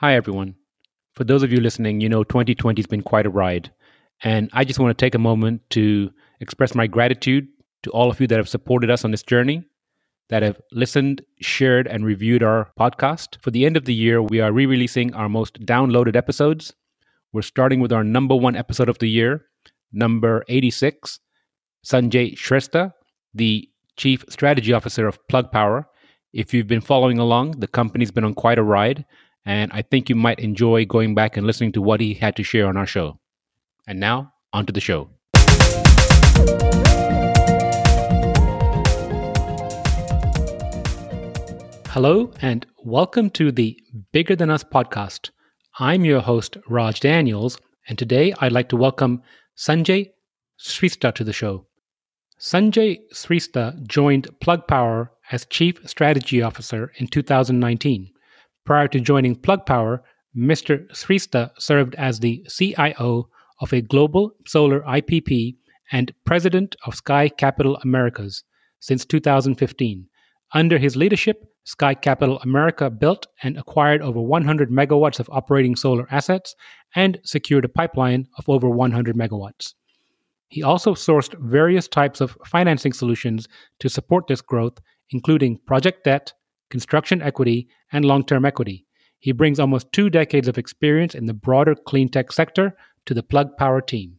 Hi, everyone. For those of you listening, you know 2020 has been quite a ride. And I just want to take a moment to express my gratitude to all of you that have supported us on this journey, that have listened, shared, and reviewed our podcast. For the end of the year, we are re releasing our most downloaded episodes. We're starting with our number one episode of the year, number 86. Sanjay Shrestha, the Chief Strategy Officer of Plug Power. If you've been following along, the company's been on quite a ride and I think you might enjoy going back and listening to what he had to share on our show. And now, on to the show. Hello, and welcome to the Bigger Than Us podcast. I'm your host, Raj Daniels, and today I'd like to welcome Sanjay Shrestha to the show. Sanjay Shrestha joined Plug Power as Chief Strategy Officer in 2019. Prior to joining Plug Power, Mr. Shrestha served as the CIO of a global solar IPP and president of Sky Capital Americas since 2015. Under his leadership, Sky Capital America built and acquired over 100 megawatts of operating solar assets and secured a pipeline of over 100 megawatts. He also sourced various types of financing solutions to support this growth, including project debt, construction equity, and long term equity. He brings almost two decades of experience in the broader clean tech sector to the Plug Power team.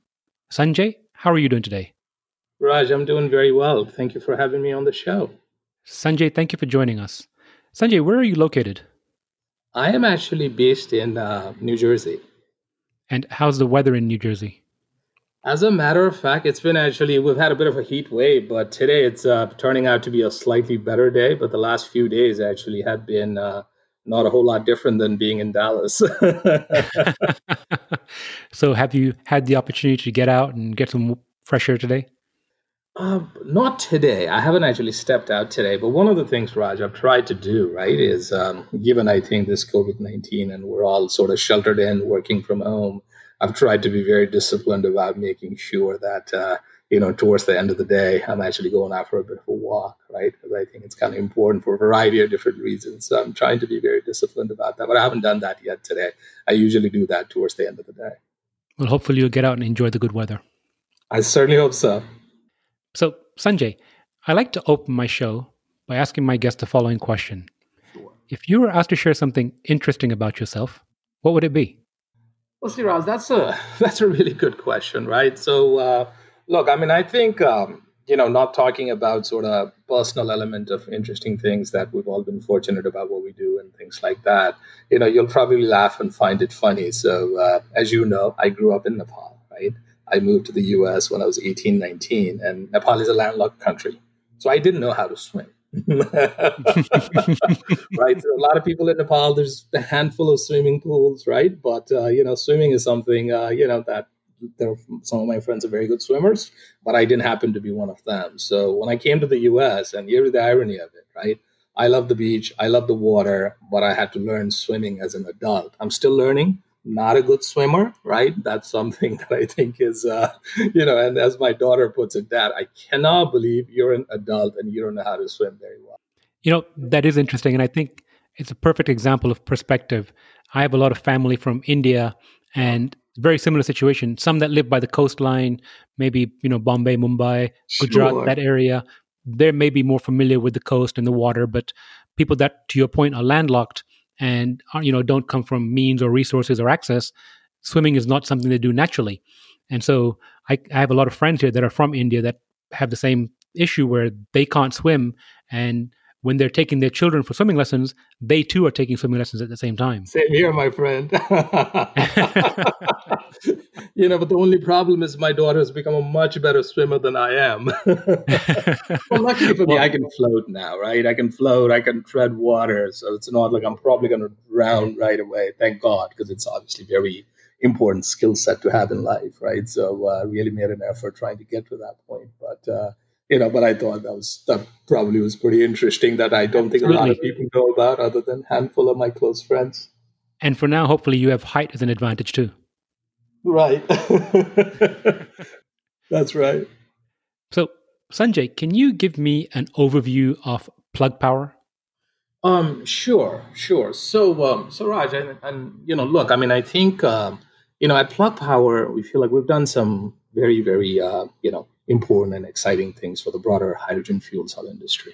Sanjay, how are you doing today? Raj, I'm doing very well. Thank you for having me on the show. Sanjay, thank you for joining us. Sanjay, where are you located? I am actually based in uh, New Jersey. And how's the weather in New Jersey? As a matter of fact, it's been actually, we've had a bit of a heat wave, but today it's uh, turning out to be a slightly better day. But the last few days actually have been uh, not a whole lot different than being in Dallas. so, have you had the opportunity to get out and get some fresh air today? Uh, not today. I haven't actually stepped out today. But one of the things, Raj, I've tried to do, right, is um, given I think this COVID 19 and we're all sort of sheltered in, working from home I've tried to be very disciplined about making sure that uh, you know towards the end of the day I'm actually going out for a bit of a walk, right? Because I think it's kind of important for a variety of different reasons. So I'm trying to be very disciplined about that, but I haven't done that yet today. I usually do that towards the end of the day. Well, hopefully you'll get out and enjoy the good weather. I certainly hope so. So, Sanjay, I like to open my show by asking my guest the following question. Sure. If you were asked to share something interesting about yourself, what would it be? Well, Ross, that's a that's a really good question, right? So, uh, look, I mean, I think um, you know, not talking about sort of personal element of interesting things that we've all been fortunate about what we do and things like that. You know, you'll probably laugh and find it funny. So, uh, as you know, I grew up in Nepal, right? I moved to the U.S. when I was 18, 19, and Nepal is a landlocked country, so I didn't know how to swim. right? So a lot of people in Nepal, there's a handful of swimming pools, right? But uh, you know, swimming is something uh, you know that there some of my friends are very good swimmers, but I didn't happen to be one of them. So when I came to the U.S., and here's the irony of it, right? I love the beach, I love the water, but I had to learn swimming as an adult. I'm still learning not a good swimmer, right? That's something that I think is, uh, you know, and as my daughter puts it, Dad, I cannot believe you're an adult and you don't know how to swim very well. You know, that is interesting. And I think it's a perfect example of perspective. I have a lot of family from India and very similar situation. Some that live by the coastline, maybe, you know, Bombay, Mumbai, Gujarat, sure. that area. They may be more familiar with the coast and the water, but people that, to your point, are landlocked and uh, you know don't come from means or resources or access swimming is not something they do naturally. And so I, I, have a lot of friends here that are from india that have the same issue where they can't swim and when they're taking their children for swimming lessons, they too are taking swimming lessons at the same time. Same here, my friend. you know, but the only problem is my daughter has become a much better swimmer than I am. well, luckily for me, I can float now, right? I can float, I can tread water. So it's not like I'm probably going to drown right away. Thank God, because it's obviously very important skill set to have in life, right? So I uh, really made an effort trying to get to that point. But, uh, you know, but I thought that was that probably was pretty interesting that I don't think a lot of people know about other than a handful of my close friends. And for now, hopefully you have height as an advantage too. Right. That's right. So, Sanjay, can you give me an overview of Plug Power? Um, sure, sure. So, um, so Raj, and, and you know, look, I mean, I think um, you know, at Plug Power, we feel like we've done some very, very, uh, you know, important and exciting things for the broader hydrogen fuel cell industry.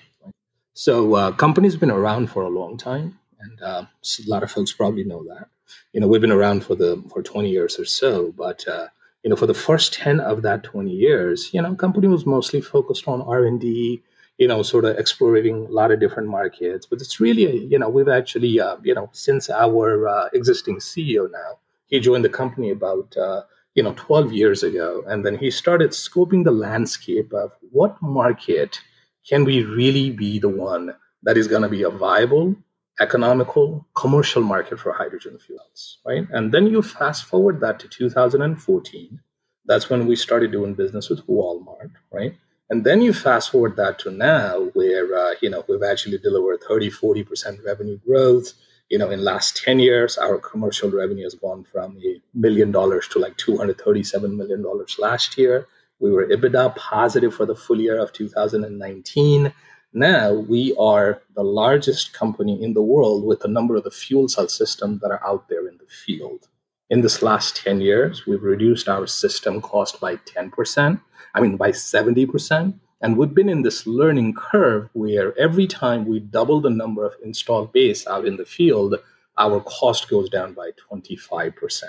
So, uh, company's been around for a long time, and uh, a lot of folks probably know that. You know, we've been around for the for 20 years or so, but uh, you know, for the first 10 of that 20 years, you know, company was mostly focused on R and D you know, sort of exploring a lot of different markets. But it's really, you know, we've actually, uh, you know, since our uh, existing CEO now, he joined the company about, uh, you know, 12 years ago. And then he started scoping the landscape of what market can we really be the one that is going to be a viable, economical, commercial market for hydrogen fuels, right? And then you fast forward that to 2014. That's when we started doing business with Walmart, right? And then you fast forward that to now, where uh, you know we've actually delivered 30, 40 percent revenue growth. You know, in last 10 years, our commercial revenue has gone from a million dollars to like 237 million dollars last year. We were EBITDA positive for the full year of 2019. Now we are the largest company in the world with a number of the fuel cell systems that are out there in the field. In this last 10 years, we've reduced our system cost by 10%. I mean, by 70%. And we've been in this learning curve where every time we double the number of installed base out in the field, our cost goes down by 25%.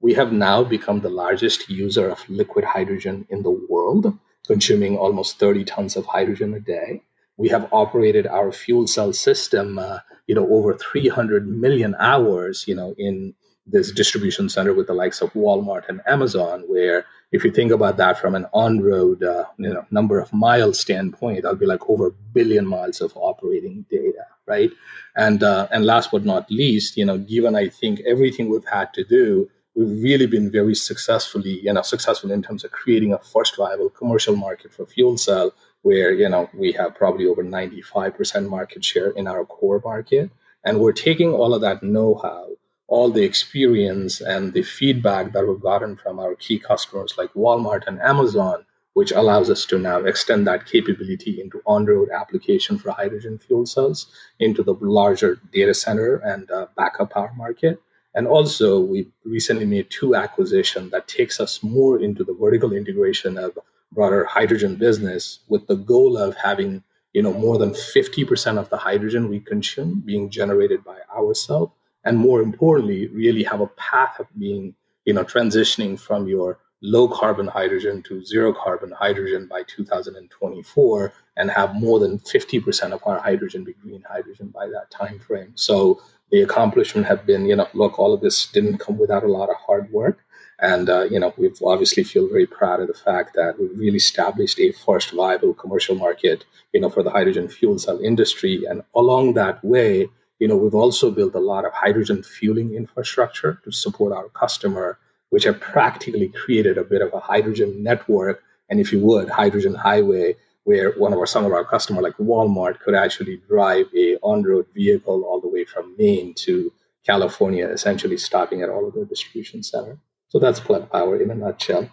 We have now become the largest user of liquid hydrogen in the world, consuming almost 30 tons of hydrogen a day. We have operated our fuel cell system, uh, you know, over 300 million hours, you know, in this distribution center with the likes of Walmart and Amazon, where if you think about that from an on-road uh, you know number of miles standpoint, that'll be like over a billion miles of operating data, right? And uh, and last but not least, you know, given I think everything we've had to do, we've really been very successfully, you know, successful in terms of creating a first viable commercial market for fuel cell, where you know we have probably over 95% market share in our core market, and we're taking all of that know-how all the experience and the feedback that we've gotten from our key customers like Walmart and Amazon, which allows us to now extend that capability into on-road application for hydrogen fuel cells into the larger data center and uh, backup power market. And also, we recently made two acquisitions that takes us more into the vertical integration of broader hydrogen business with the goal of having you know more than 50% of the hydrogen we consume being generated by ourselves and more importantly, really have a path of being, you know, transitioning from your low carbon hydrogen to zero carbon hydrogen by 2024 and have more than 50% of our hydrogen be green hydrogen by that time frame. So the accomplishment have been, you know, look, all of this didn't come without a lot of hard work. And, uh, you know, we've obviously feel very proud of the fact that we've really established a first viable commercial market, you know, for the hydrogen fuel cell industry. And along that way, you know, we've also built a lot of hydrogen fueling infrastructure to support our customer, which have practically created a bit of a hydrogen network, and if you would, hydrogen highway, where one of our some of our customer like Walmart could actually drive a on-road vehicle all the way from Maine to California, essentially stopping at all of their distribution center. So that's Plug Power in a nutshell.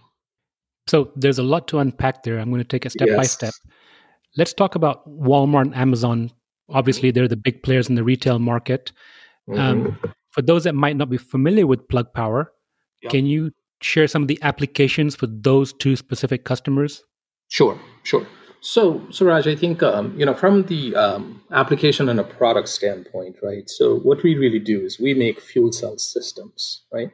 So there's a lot to unpack there. I'm going to take it step yes. by step. Let's talk about Walmart and Amazon Obviously, they're the big players in the retail market. Um, mm-hmm. Um, for those that might not be familiar with Plug Power, can you share some of the applications for those two specific customers? Sure, sure. So, Suraj, I think um, you know from the um, application and a product standpoint, right? So, what we really do is we make fuel cell systems, right?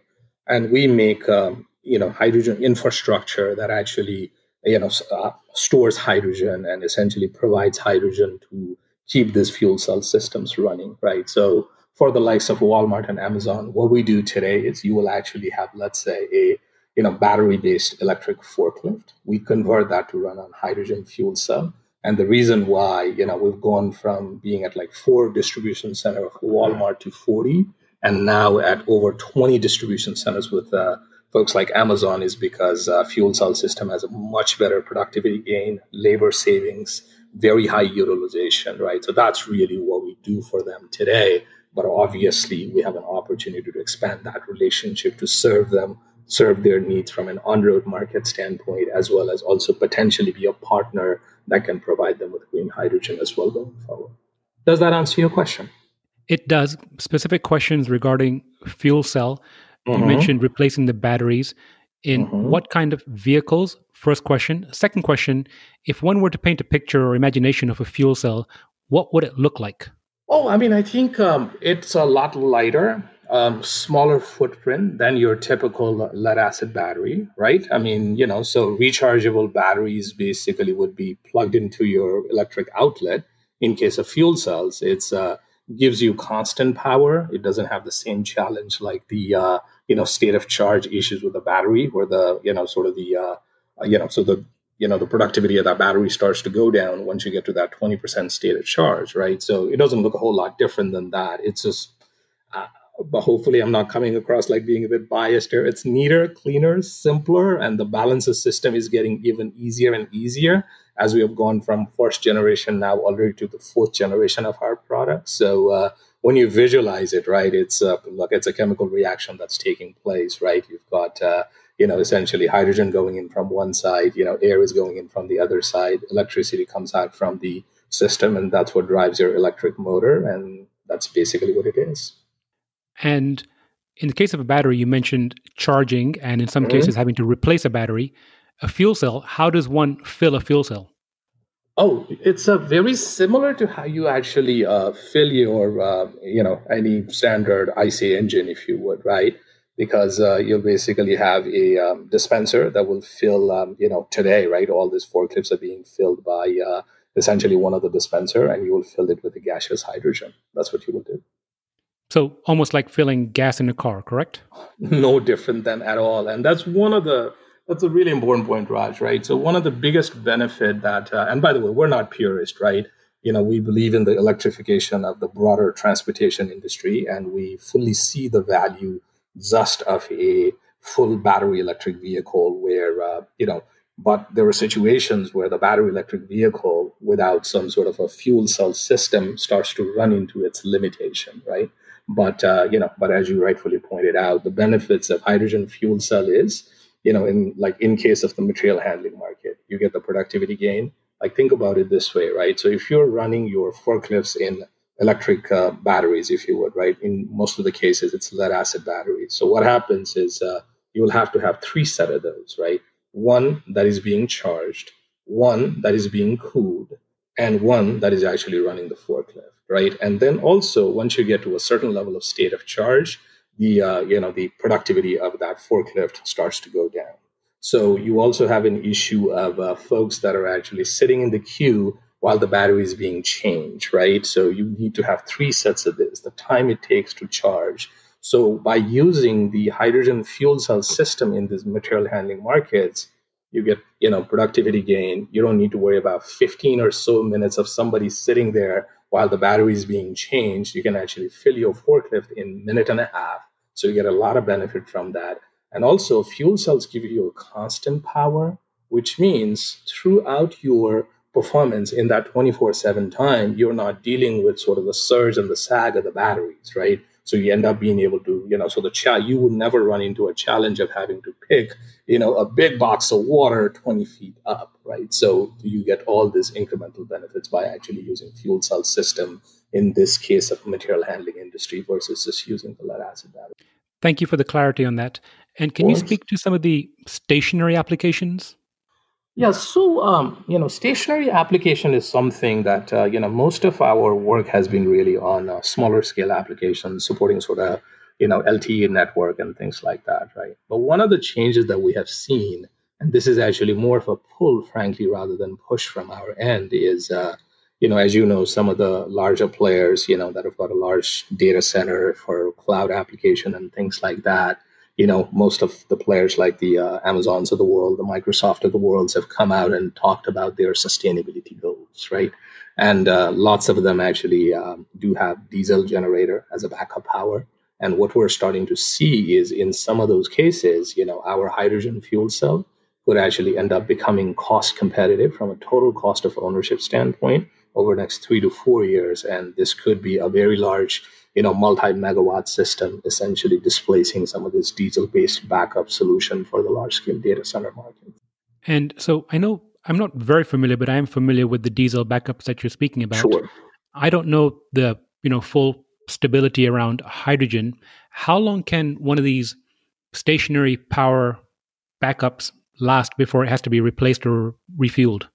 And we make um, you know hydrogen infrastructure that actually you know uh, stores hydrogen and essentially provides hydrogen to keep these fuel cell systems running, right? So for the likes of Walmart and Amazon, what we do today is you will actually have, let's say, a you know battery-based electric forklift. We convert that to run on hydrogen fuel cell. And the reason why, you know, we've gone from being at like four distribution center of Walmart to 40, and now at over 20 distribution centers with uh, folks like Amazon is because uh, fuel cell system has a much better productivity gain, labor savings, very high utilization, right? So that's really what we do for them today. But obviously, we have an opportunity to expand that relationship to serve them, serve their needs from an on road market standpoint, as well as also potentially be a partner that can provide them with green hydrogen as well going forward. Does that answer your question? It does. Specific questions regarding fuel cell. Mm-hmm. You mentioned replacing the batteries. In mm-hmm. what kind of vehicles? First question. Second question If one were to paint a picture or imagination of a fuel cell, what would it look like? Oh, I mean, I think um, it's a lot lighter, um, smaller footprint than your typical lead acid battery, right? I mean, you know, so rechargeable batteries basically would be plugged into your electric outlet. In case of fuel cells, it's uh, gives you constant power. It doesn't have the same challenge like the uh, you know state of charge issues with the battery, where the you know sort of the uh, you know so the you know the productivity of that battery starts to go down once you get to that 20% state of charge right so it doesn't look a whole lot different than that it's just uh, but hopefully i'm not coming across like being a bit biased here it's neater cleaner simpler and the balancer system is getting even easier and easier as we have gone from first generation now already to the fourth generation of our product so uh, when you visualize it right it's uh, look it's a chemical reaction that's taking place right you've got uh, you know, essentially hydrogen going in from one side, you know, air is going in from the other side, electricity comes out from the system, and that's what drives your electric motor. And that's basically what it is. And in the case of a battery, you mentioned charging and in some mm-hmm. cases having to replace a battery. A fuel cell, how does one fill a fuel cell? Oh, it's a very similar to how you actually uh, fill your, uh, you know, any standard IC engine, if you would, right? because uh, you'll basically have a um, dispenser that will fill, um, you know, today, right? All these forklifts are being filled by uh, essentially one of the dispenser, and you will fill it with the gaseous hydrogen. That's what you will do. So almost like filling gas in a car, correct? No different than at all, and that's one of the that's a really important point, Raj. Right. So one of the biggest benefit that, uh, and by the way, we're not purist, right? You know, we believe in the electrification of the broader transportation industry, and we fully see the value just of a full battery electric vehicle where uh, you know but there are situations where the battery electric vehicle without some sort of a fuel cell system starts to run into its limitation right but uh, you know but as you rightfully pointed out the benefits of hydrogen fuel cell is you know in like in case of the material handling market you get the productivity gain like think about it this way right so if you're running your forklifts in electric uh, batteries, if you would, right? In most of the cases, it's lead acid batteries. So what happens is uh, you will have to have three set of those, right? One that is being charged, one that is being cooled, and one that is actually running the forklift, right? And then also, once you get to a certain level of state of charge, the uh, you know the productivity of that forklift starts to go down. So you also have an issue of uh, folks that are actually sitting in the queue while the battery is being changed, right? So you need to have three sets of this, the time it takes to charge. So by using the hydrogen fuel cell system in these material handling markets, you get, you know, productivity gain. You don't need to worry about 15 or so minutes of somebody sitting there while the battery is being changed. You can actually fill your forklift in minute and a half. So you get a lot of benefit from that. And also fuel cells give you a constant power, which means throughout your performance in that 24 7 time, you're not dealing with sort of the surge and the sag of the batteries, right? So you end up being able to, you know, so the cha- you would never run into a challenge of having to pick, you know, a big box of water 20 feet up, right? So you get all these incremental benefits by actually using fuel cell system in this case of material handling industry versus just using the lead acid battery. Thank you for the clarity on that. And can you speak to some of the stationary applications? Yeah, so um, you know, stationary application is something that uh, you know most of our work has been really on uh, smaller scale applications, supporting sort of you know LTE network and things like that, right? But one of the changes that we have seen, and this is actually more of a pull, frankly, rather than push from our end, is uh, you know, as you know, some of the larger players, you know, that have got a large data center for cloud application and things like that you know, most of the players like the uh, Amazons of the world, the Microsoft of the worlds have come out and talked about their sustainability goals, right? And uh, lots of them actually um, do have diesel generator as a backup power. And what we're starting to see is in some of those cases, you know, our hydrogen fuel cell could actually end up becoming cost competitive from a total cost of ownership standpoint over the next three to four years. And this could be a very large you know multi-megawatt system essentially displacing some of this diesel-based backup solution for the large-scale data center market and so i know i'm not very familiar but i am familiar with the diesel backups that you're speaking about sure. I don't know the you know full stability around hydrogen. How long can one of these stationary power backups last before it has to be replaced or refueled?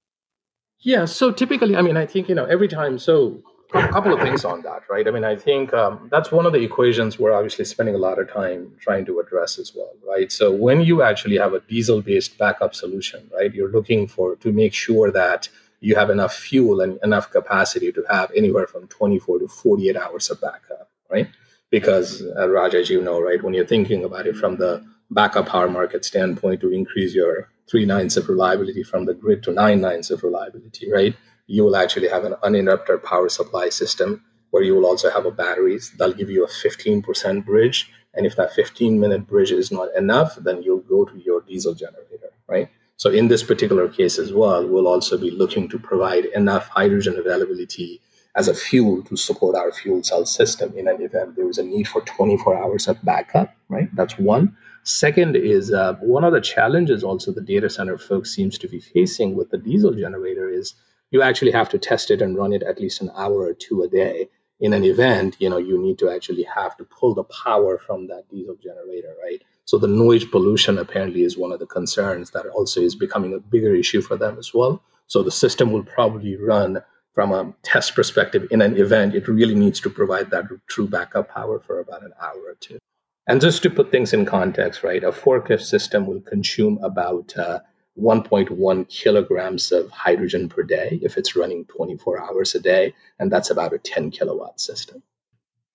Yeah, so typically, I mean, I think you know every time. So a couple of things on that, right? I mean, I think um, that's one of the equations we're obviously spending a lot of time trying to address as well, right? So when you actually have a diesel-based backup solution, right, you're looking for to make sure that you have enough fuel and enough capacity to have anywhere from 24 to 48 hours of backup, right? Because uh, Raj, as you know, right, when you're thinking about it from the backup power market standpoint, to increase your three nines of reliability from the grid to nine nines of reliability, right? you will actually have an uninterrupted power supply system where you will also have a batteries. They'll give you a 15% bridge. And if that 15 minute bridge is not enough, then you'll go to your diesel generator, right? So in this particular case as well, we'll also be looking to provide enough hydrogen availability as a fuel to support our fuel cell system in an event there is a need for 24 hours of backup, right? That's one. Second is uh, one of the challenges also the data center folks seems to be facing with the diesel generator is you actually have to test it and run it at least an hour or two a day. In an event you know you need to actually have to pull the power from that diesel generator right? So the noise pollution apparently is one of the concerns that also is becoming a bigger issue for them as well. So the system will probably run from a test perspective in an event. It really needs to provide that true backup power for about an hour or two and just to put things in context right a forklift system will consume about uh, 1.1 kilograms of hydrogen per day if it's running 24 hours a day. And that's about a 10 kilowatt system.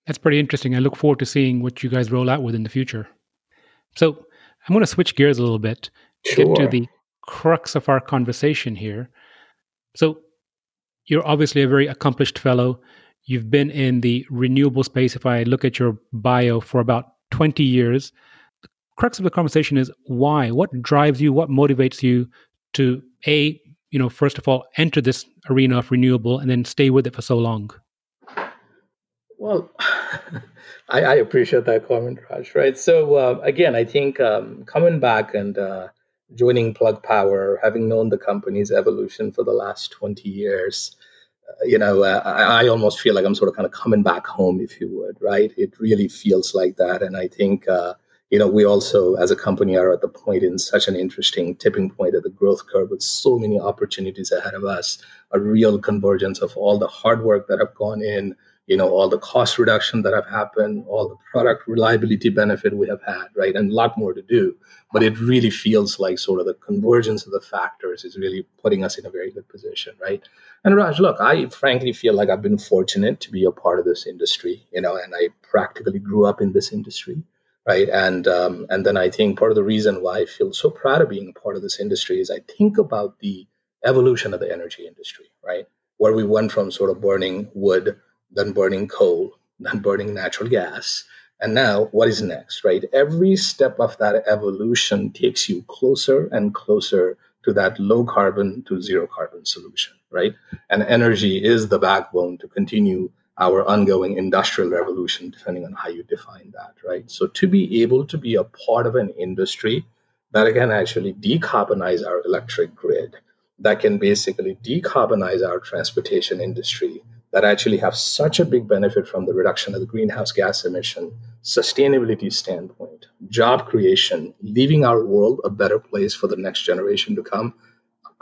That's pretty interesting. I look forward to seeing what you guys roll out with in the future. So I'm going to switch gears a little bit to sure. get to the crux of our conversation here. So you're obviously a very accomplished fellow. You've been in the renewable space, if I look at your bio, for about 20 years The crux of the conversation is why? What drives you? What motivates you to a you know first of all enter this arena of renewable and then stay with it for so long? Well, I, I, appreciate that comment, Raj. Right. So uh, again, I think um, coming back and uh, joining Plug Power, having known the company's evolution for the last twenty years, you know, uh, I, I, almost feel like I'm sort of kind of coming back home, if you would. Right. It really feels like that, and I think uh, you know, we also, as a company, are at the point in such an interesting tipping point of the growth curve with so many opportunities ahead of us, a real convergence of all the hard work that have gone in, you know, all the cost reduction that have happened, all the product reliability benefit we have had, right? And a lot more to do. But it really feels like sort of the convergence of the factors is really putting us in a very good position, right? And Raj, look, I frankly feel like I've been fortunate to be a part of this industry, you know, and I practically grew up in this industry right? And um, and then I think part of the reason why I feel so proud of being a part of this industry is I think about the evolution of the energy industry, right? Where we went from sort of burning wood, then burning coal, than burning natural gas, and now what is next, right? Every step of that evolution takes you closer and closer to that low carbon to zero carbon solution, right? And energy is the backbone to continue our ongoing industrial revolution, depending on how you define that, right? So to be able to be a part of an industry that can actually decarbonize our electric grid, that can basically decarbonize our transportation industry, that actually have such a big benefit from the reduction of the greenhouse gas emission, sustainability standpoint, job creation, leaving our world a better place for the next generation to come,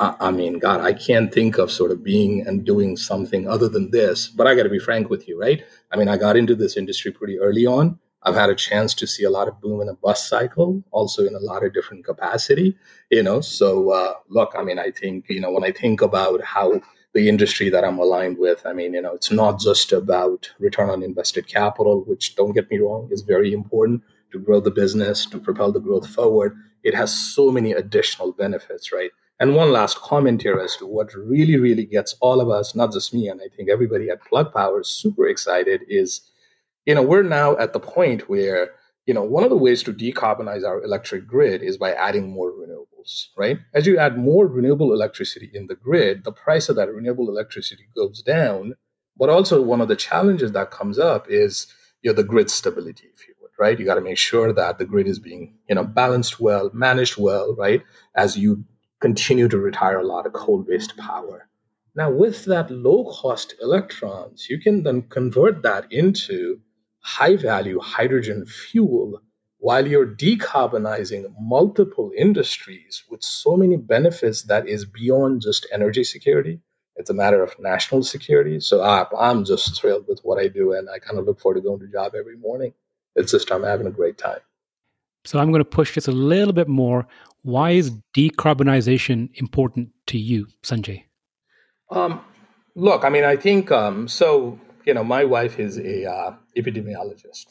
I, mean, God, I can't think of sort of being and doing something other than this. But I got to be frank with you, right? I mean, I got into this industry pretty early on. I've had a chance to see a lot of boom in a bust cycle, also in a lot of different capacity, you know. So, uh, look, I mean, I think, you know, when I think about how the industry that I'm aligned with, I mean, you know, it's not just about return on invested capital, which don't get me wrong, is very important to grow the business, to propel the growth forward. It has so many additional benefits, right? And one last comment here as to what really, really gets all of us, not just me, and I think everybody at Plug Power super excited is, you know, we're now at the point where, you know, one of the ways to decarbonize our electric grid is by adding more renewables, right? As you add more renewable electricity in the grid, the price of that renewable electricity goes down. But also one of the challenges that comes up is, you know, the grid stability, if you would, right? You got to make sure that the grid is being, you know, balanced well, managed well, right? As you continue to retire a lot of coal based power. Now, with that low cost electrons, you can then convert that into high value hydrogen fuel while you're decarbonizing multiple industries with so many benefits that is beyond just energy security. It's a matter of national security. So I, I'm just thrilled with what I do, and I kind of look forward to going to job every morning. It's just I'm having a great time. So I'm going to push this a little bit more. Why is decarbonization important to you, Sanjay? Um, look, I mean, I think um, so. You know, my wife is a uh, epidemiologist,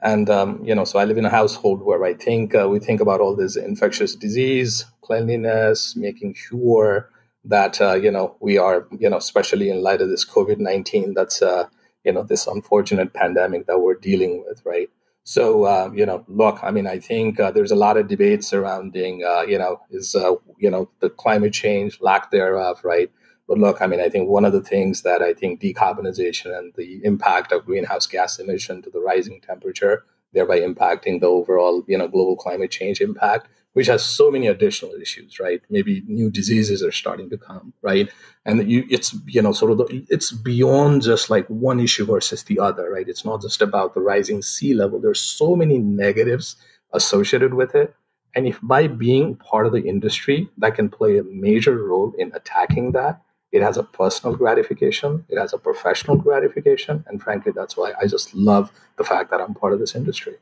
and um, you know, so I live in a household where I think uh, we think about all this infectious disease, cleanliness, making sure that uh, you know we are you know especially in light of this COVID nineteen that's uh, you know this unfortunate pandemic that we're dealing with, right? So uh, you know, look, I mean, I think uh, there's a lot of debate surrounding uh, you know is uh, you know the climate change, lack thereof, right? But look, I mean, I think one of the things that I think decarbonization and the impact of greenhouse gas emission to the rising temperature, thereby impacting the overall, you know, global climate change impact, which has so many additional issues, right? Maybe new diseases are starting to come, right? And you, it's you know sort of the, it's beyond just like one issue versus the other, right? It's not just about the rising sea level. There's so many negatives associated with it, and if by being part of the industry that can play a major role in attacking that, it has a personal gratification, it has a professional gratification, and frankly, that's why I just love the fact that I'm part of this industry.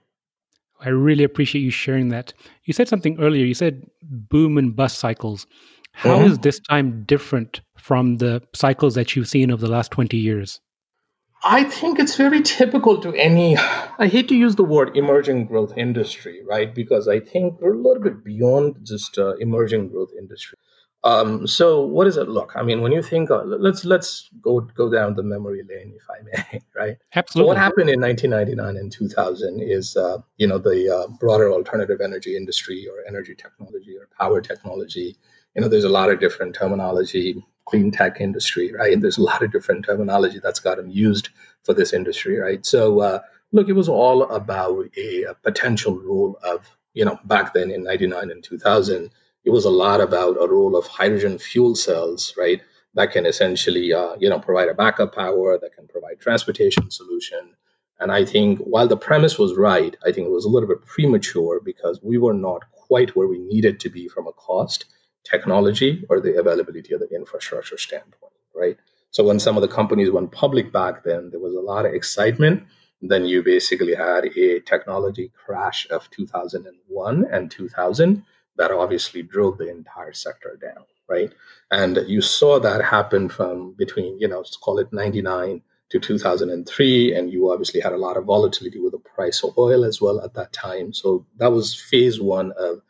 I really appreciate you sharing that. You said something earlier. You said boom and bust cycles. How mm-hmm. is this time different from the cycles that you've seen over the last 20 years? I think it's very typical to any, I hate to use the word emerging growth industry, right? Because I think we're a little bit beyond just uh, emerging growth industry. Um, so what does it look? I mean, when you think, of, let's let's go go down the memory lane, if I may, right? Absolutely. So what happened in 1999 and 2000 is, uh, you know, the uh, broader alternative energy industry or energy technology or power technology. You know, there's a lot of different terminology, clean tech industry, right? There's a lot of different terminology that's gotten used for this industry, right? So uh, look, it was all about a, a potential role of, you know, back then in 99 and 2000 it was a lot about a role of hydrogen fuel cells, right? That can essentially, uh, you know, provide a backup power, that can provide transportation solution. And I think while the premise was right, I think it was a little bit premature because we were not quite where we needed to be from a cost, technology, or the availability of the infrastructure standpoint, right? So when some of the companies went public back then, there was a lot of excitement. Then you basically had a technology crash of 2001 and 2000 that obviously drove the entire sector down, right? And you saw that happen from between, you know, let's call it 99 to 2003. And you obviously had a lot of volatility with the price of oil as well at that time. So that was phase one of,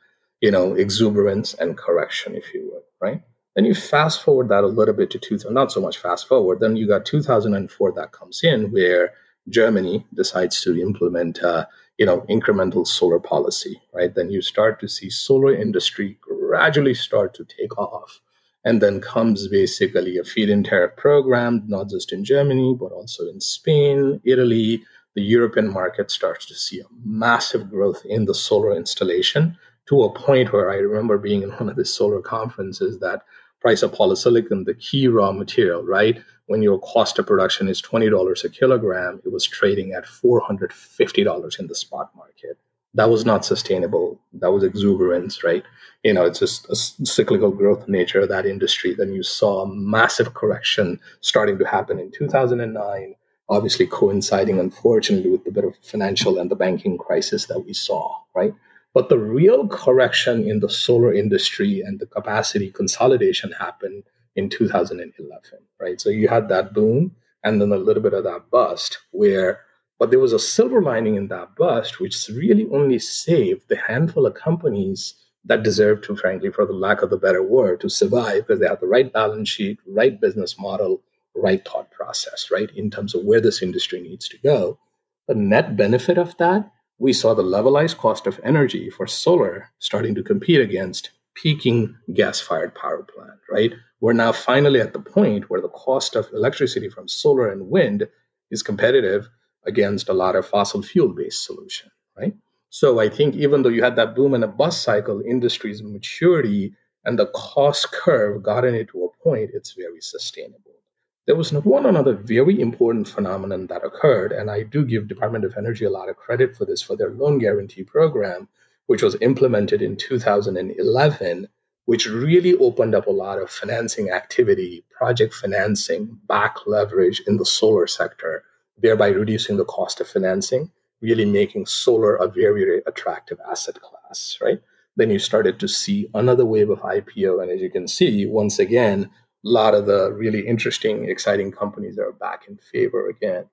you know, exuberance and correction, if you would, right? Then you fast forward that a little bit to 2000, not so much fast forward. Then you got 2004 that comes in where Germany decides to implement uh, you know incremental solar policy right? Then you start to see solar industry gradually start to take off. And then comes basically a feed-in tariff program not just in germany but also in spain italy. The european market starts to see a massive growth in the solar installation to a point where i remember being in one of the solar conferences that price of polysilicon the key raw material right when your cost of production is $20 a kilogram, it was trading at $450 in the spot market. That was not sustainable. That was exuberance, right? You know, it's just a cyclical growth nature of that industry. Then you saw a massive correction starting to happen in 2009, obviously coinciding, unfortunately, with the bit of financial and the banking crisis that we saw, right? But the real correction in the solar industry and the capacity consolidation happened in 2011, right? So you had that boom and then a little bit of that bust where, but there was a silver lining in that bust, which really only saved the handful of companies that deserved to, frankly, for the lack of the better word, to survive because they had the right balance sheet, right business model, right thought process, right, in terms of where this industry needs to go. The net benefit of that, we saw the levelized cost of energy for solar starting to compete against peaking gas fired power plant, right? we're now finally at the point where the cost of electricity from solar and wind is competitive against a lot of fossil fuel based solution right so i think even though you had that boom and a bust cycle industry's maturity and the cost curve gotten it to a point it's very sustainable. There was one another very important phenomenon that occurred, and I do give Department of Energy a lot of credit for this for their loan guarantee program, which was implemented in 2011, which really opened up a lot of financing activity, project financing, back leverage in the solar sector, thereby reducing the cost of financing, really making solar a very, very attractive asset class, right? Then you started to see another wave of IPO. And as you can see, once again, a lot of the really interesting, exciting companies are back in favor again.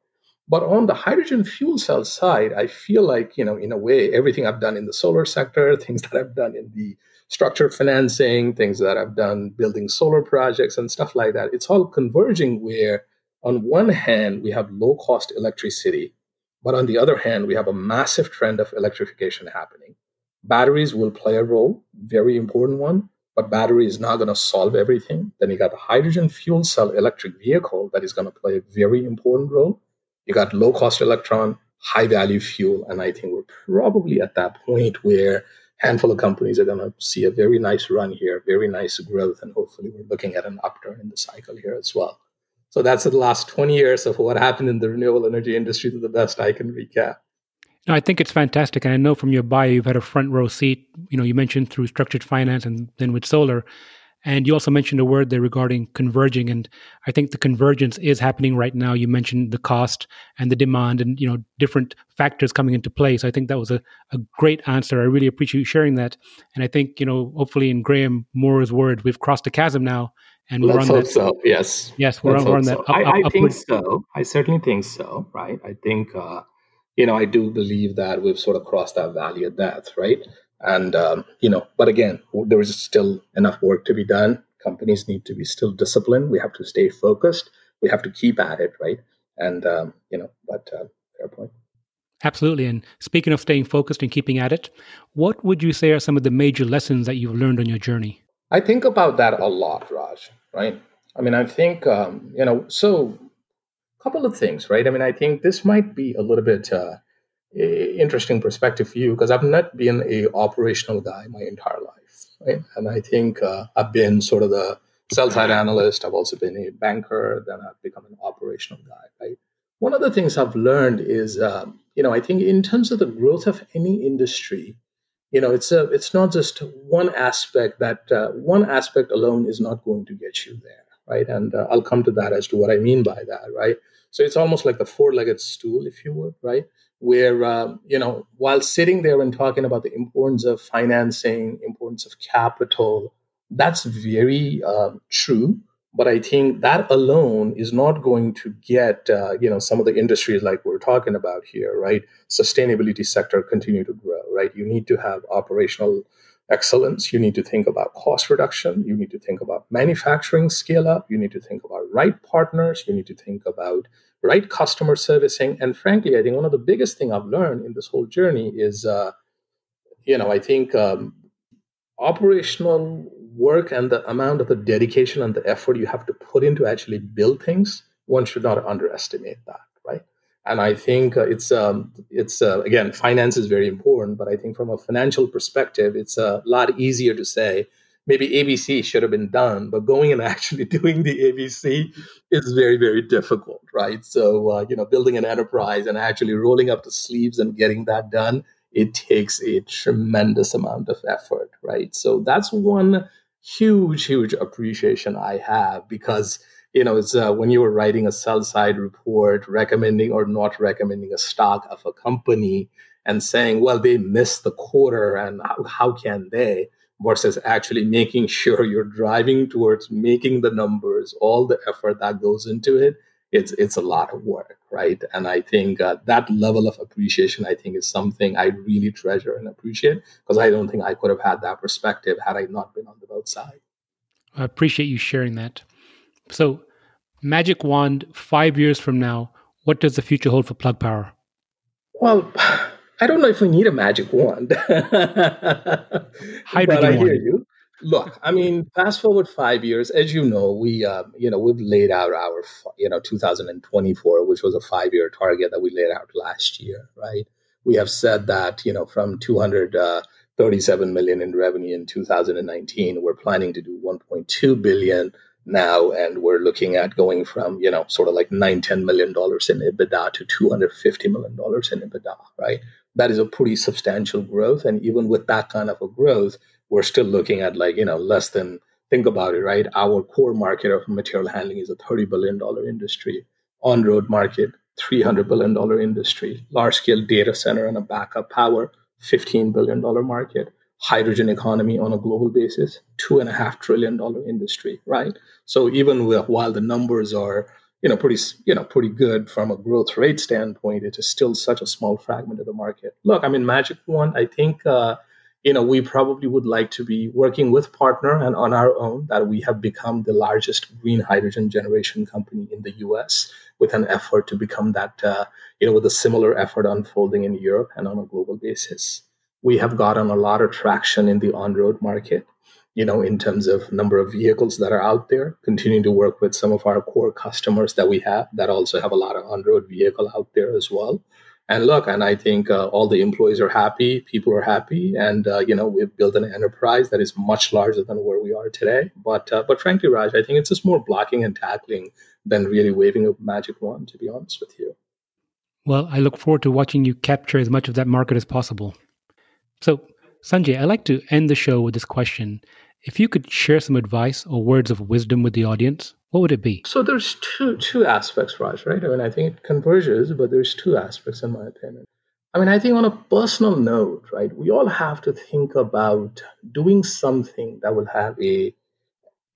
But on the hydrogen fuel cell side, I feel like, you know, in a way, everything I've done in the solar sector, things that I've done in the structured financing, things that I've done building solar projects and stuff like that, it's all converging where on one hand, we have low cost electricity, but on the other hand, we have a massive trend of electrification happening. Batteries will play a role, very important one, but battery is not going to solve everything. Then you got the hydrogen fuel cell electric vehicle that is going to play a very important role. You got low cost electron, high value fuel, and I think we're probably at that point where handful of companies are going to see a very nice run here, very nice growth, and hopefully we're looking at an upturn in the cycle here as well. So that's the last 20 years of what happened in the renewable energy industry to the best I can recap. No, I think it's fantastic. And I know from your bio, you've had a front row seat. You know, you mentioned through structured finance and then with solar. And you also mentioned a word there regarding converging. And I think the convergence is happening right now. You mentioned the cost and the demand and, you know, different factors coming into play. So I think that was a, a great answer. I really appreciate you sharing that. And I think, you know, hopefully in Graham Moore's words, we've crossed the chasm now. And Let's we're on that. so. Yes. Yes, we're, on, we're on that. So. Up, I, I think so. I certainly think so. Right. I think, uh, you know, I do believe that we've sort of crossed that valley of death, right? And, um, you know, but again, there is still enough work to be done. Companies need to be still disciplined. We have to stay focused. We have to keep at it, right? And, um, you know, but uh, fair point. Absolutely. And speaking of staying focused and keeping at it, what would you say are some of the major lessons that you've learned on your journey? I think about that a lot, Raj, right? I mean, I think, um, you know, so a couple of things, right? I mean, I think this might be a little bit uh, interesting perspective for you because I've not been a operational guy my entire life, right? And I think uh, I've been sort of the sell side analyst. I've also been a banker. Then I've become an operational guy, right? One of the things I've learned is, um, you know, I think in terms of the growth of any industry, you know, it's a, it's not just one aspect that uh, one aspect alone is not going to get you there, right? And uh, I'll come to that as to what I mean by that, right? So it's almost like the four-legged stool, if you would, right? Where um, you know, while sitting there and talking about the importance of financing, importance of capital, that's very uh, true. But I think that alone is not going to get uh, you know some of the industries like we're talking about here, right? Sustainability sector continue to grow, right? You need to have operational excellence. You need to think about cost reduction. You need to think about manufacturing scale up. You need to think about right partners. You need to think about right customer servicing. And frankly, I think one of the biggest thing I've learned in this whole journey is, uh, you know, I think um, operational work and the amount of the dedication and the effort you have to put into actually build things, one should not underestimate that, right? And I think uh, it's um, it's uh, again, finance is very important, but I think from a financial perspective, it's a lot easier to say maybe ABC should have been done, but going and actually doing the ABC is very, very difficult, right? So, uh, you know, building an enterprise and actually rolling up the sleeves and getting that done, it takes a tremendous amount of effort, right? So that's one huge, huge appreciation I have because you know, it's uh, when you were writing a sell side report recommending or not recommending a stock of a company and saying, well, they missed the quarter and how, how can they? Versus actually making sure you're driving towards making the numbers, all the effort that goes into it, it's it's a lot of work, right? And I think uh, that level of appreciation, I think, is something I really treasure and appreciate because I don't think I could have had that perspective had I not been on the both side. I appreciate you sharing that. So, magic wand, five years from now, what does the future hold for Plug Power? Well, I don't know if we need a magic wand. Hydrogen but I hear you. Look, I mean, fast forward five years, as you know, we, uh, you know, we've laid out our, you know, 2024, which was a five-year target that we laid out last year, right? We have said that, you know, from 200 uh, 37 million in revenue in 2019. We're planning to do 1.2 billion now, and we're looking at going from you know sort of like nine, ten million dollars in EBITDA to 250 million dollars in EBITDA. Right, that is a pretty substantial growth, and even with that kind of a growth, we're still looking at like you know less than think about it. Right, our core market of material handling is a 30 billion dollar industry. On road market, $300 billion industry, large scale data center and a backup power, $15 billion market, hydrogen economy on a global basis, $2.5 trillion industry, right? So even with, while the numbers are you know pretty you know pretty good from a growth rate standpoint. It is still such a small fragment of the market. Look i mean magic one i think uh, you know we probably would like to be working with partner and on our own that we have become the largest green hydrogen generation company in the us with an effort to become that uh, you know with a similar effort unfolding in europe and on a global basis. We have gotten a lot of traction in the on-road market you know in terms of number of vehicles that are out there continuing to work with some of our core customers that we have that also have a lot of on-road vehicle out there as well. And look and i think uh, all the employees are happy people are happy and uh, you know we've built an enterprise that is much larger than where we are today. But uh, but frankly raj i think it's just more blocking and tackling than really waving a magic wand to be honest with you. Well i look forward to watching you capture as much of that market as possible. So sanjay i like to end the show with this question if you could share some advice or words of wisdom with the audience what would it be? So there's two two aspects, Raj, right? I mean, I think it converges, but there's two aspects in my opinion. I mean, I think on a personal note, right, we all have to think about doing something that will have a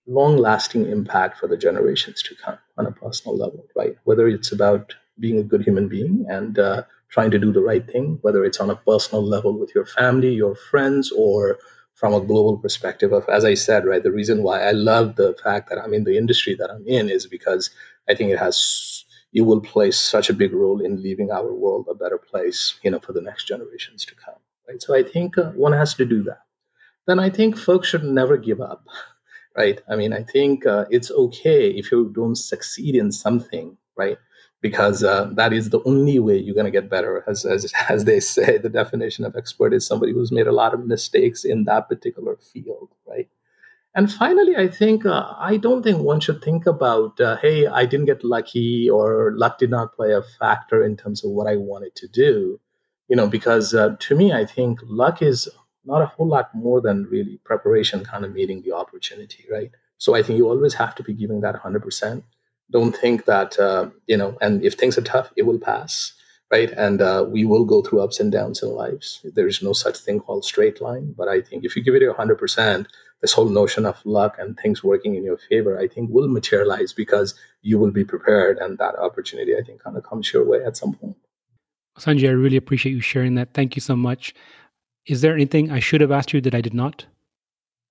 long lasting impact for the generations to come on a personal level, right? Whether it's about being a good human being and uh, trying to do the right thing, whether it's on a personal level with your family, your friends, or from a global perspective of as i said right the reason why i love the fact that i'm in the industry that i'm in is because i think it has it will play such a big role in leaving our world a better place you know for the next generations to come right? So i think uh, one has to do that. Then i think folks should never give up right? I mean i think uh, it's okay if you don't succeed in something right because uh, that is the only way you're going to get better. As, as, as they say, the definition of expert is somebody who's made a lot of mistakes in that particular field, right? And finally, I think uh, I don't think one should think about, uh, hey, I didn't get lucky or luck did not play a factor in terms of what I wanted to do, you know, because uh, to me, I think luck is not a whole lot more than really preparation kind of meeting the opportunity, right? So I think you always have to be giving that 100% don't think that uh, you know and if things are tough it will pass right? And uh, we will go through ups and downs in lives. There's no such thing called straight line but i think if you give it 100% this whole notion of luck and things working in your favor i think will materialize because you will be prepared and that opportunity i think kind of comes your way at some point. Sanjay i really appreciate you sharing that. Thank you so much. Is there anything i should have asked you that i did not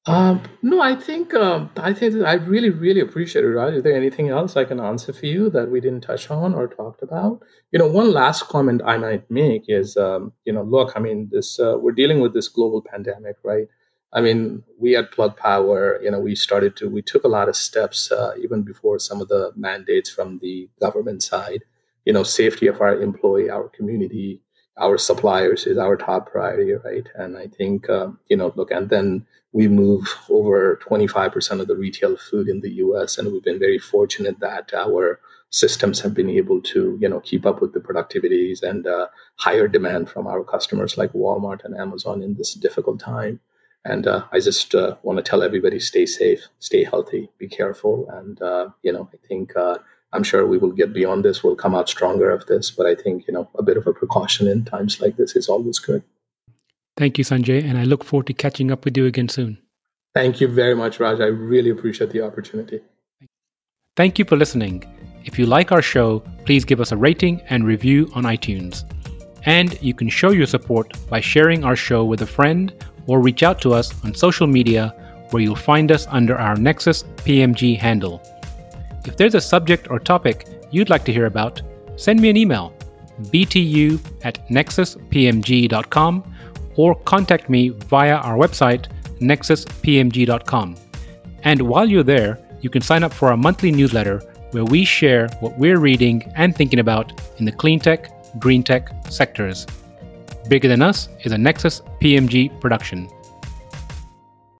um, no, I think um, I think I really really appreciate it, Raj. Is there anything else I can answer for you that we didn't touch on or talked about? You know, one last comment I might make is, um, you know, look, I mean, this uh, we're dealing with this global pandemic, right? I mean, we at Plug Power, you know, we started to we took a lot of steps uh, even before some of the mandates from the government side. You know, safety of our employee, our community, our suppliers is our top priority, right? And I think, um, you know, look, and then we move over 25% of the retail food in the US, and we've been very fortunate that our systems have been able to, you know, keep up with the productivities and uh, higher demand from our customers like Walmart and Amazon in this difficult time. And uh, I just uh, want to tell everybody: stay safe, stay healthy, be careful, and uh, you know, I think uh, I'm sure we will get beyond this. We'll come out stronger of this. But I think, you know, a bit of a precaution in times like this is always good. Thank you, Sanjay. And I look forward to catching up with you again soon. Thank you very much, Raj. I really appreciate the opportunity. Thank you for listening. If you like our show, please give us a rating and review on iTunes. And you can show your support by sharing our show with a friend or reach out to us on social media where you'll find us under our Nexus PMG handle. If there's a subject or topic you'd like to hear about, send me an email btu at nexuspmg.com or contact me via our website nexuspmg.com. And while you're there, you can sign up for our monthly newsletter where we share what we're reading and thinking about in the clean tech, green tech sectors. Bigger Than Us is a Nexus PMG production.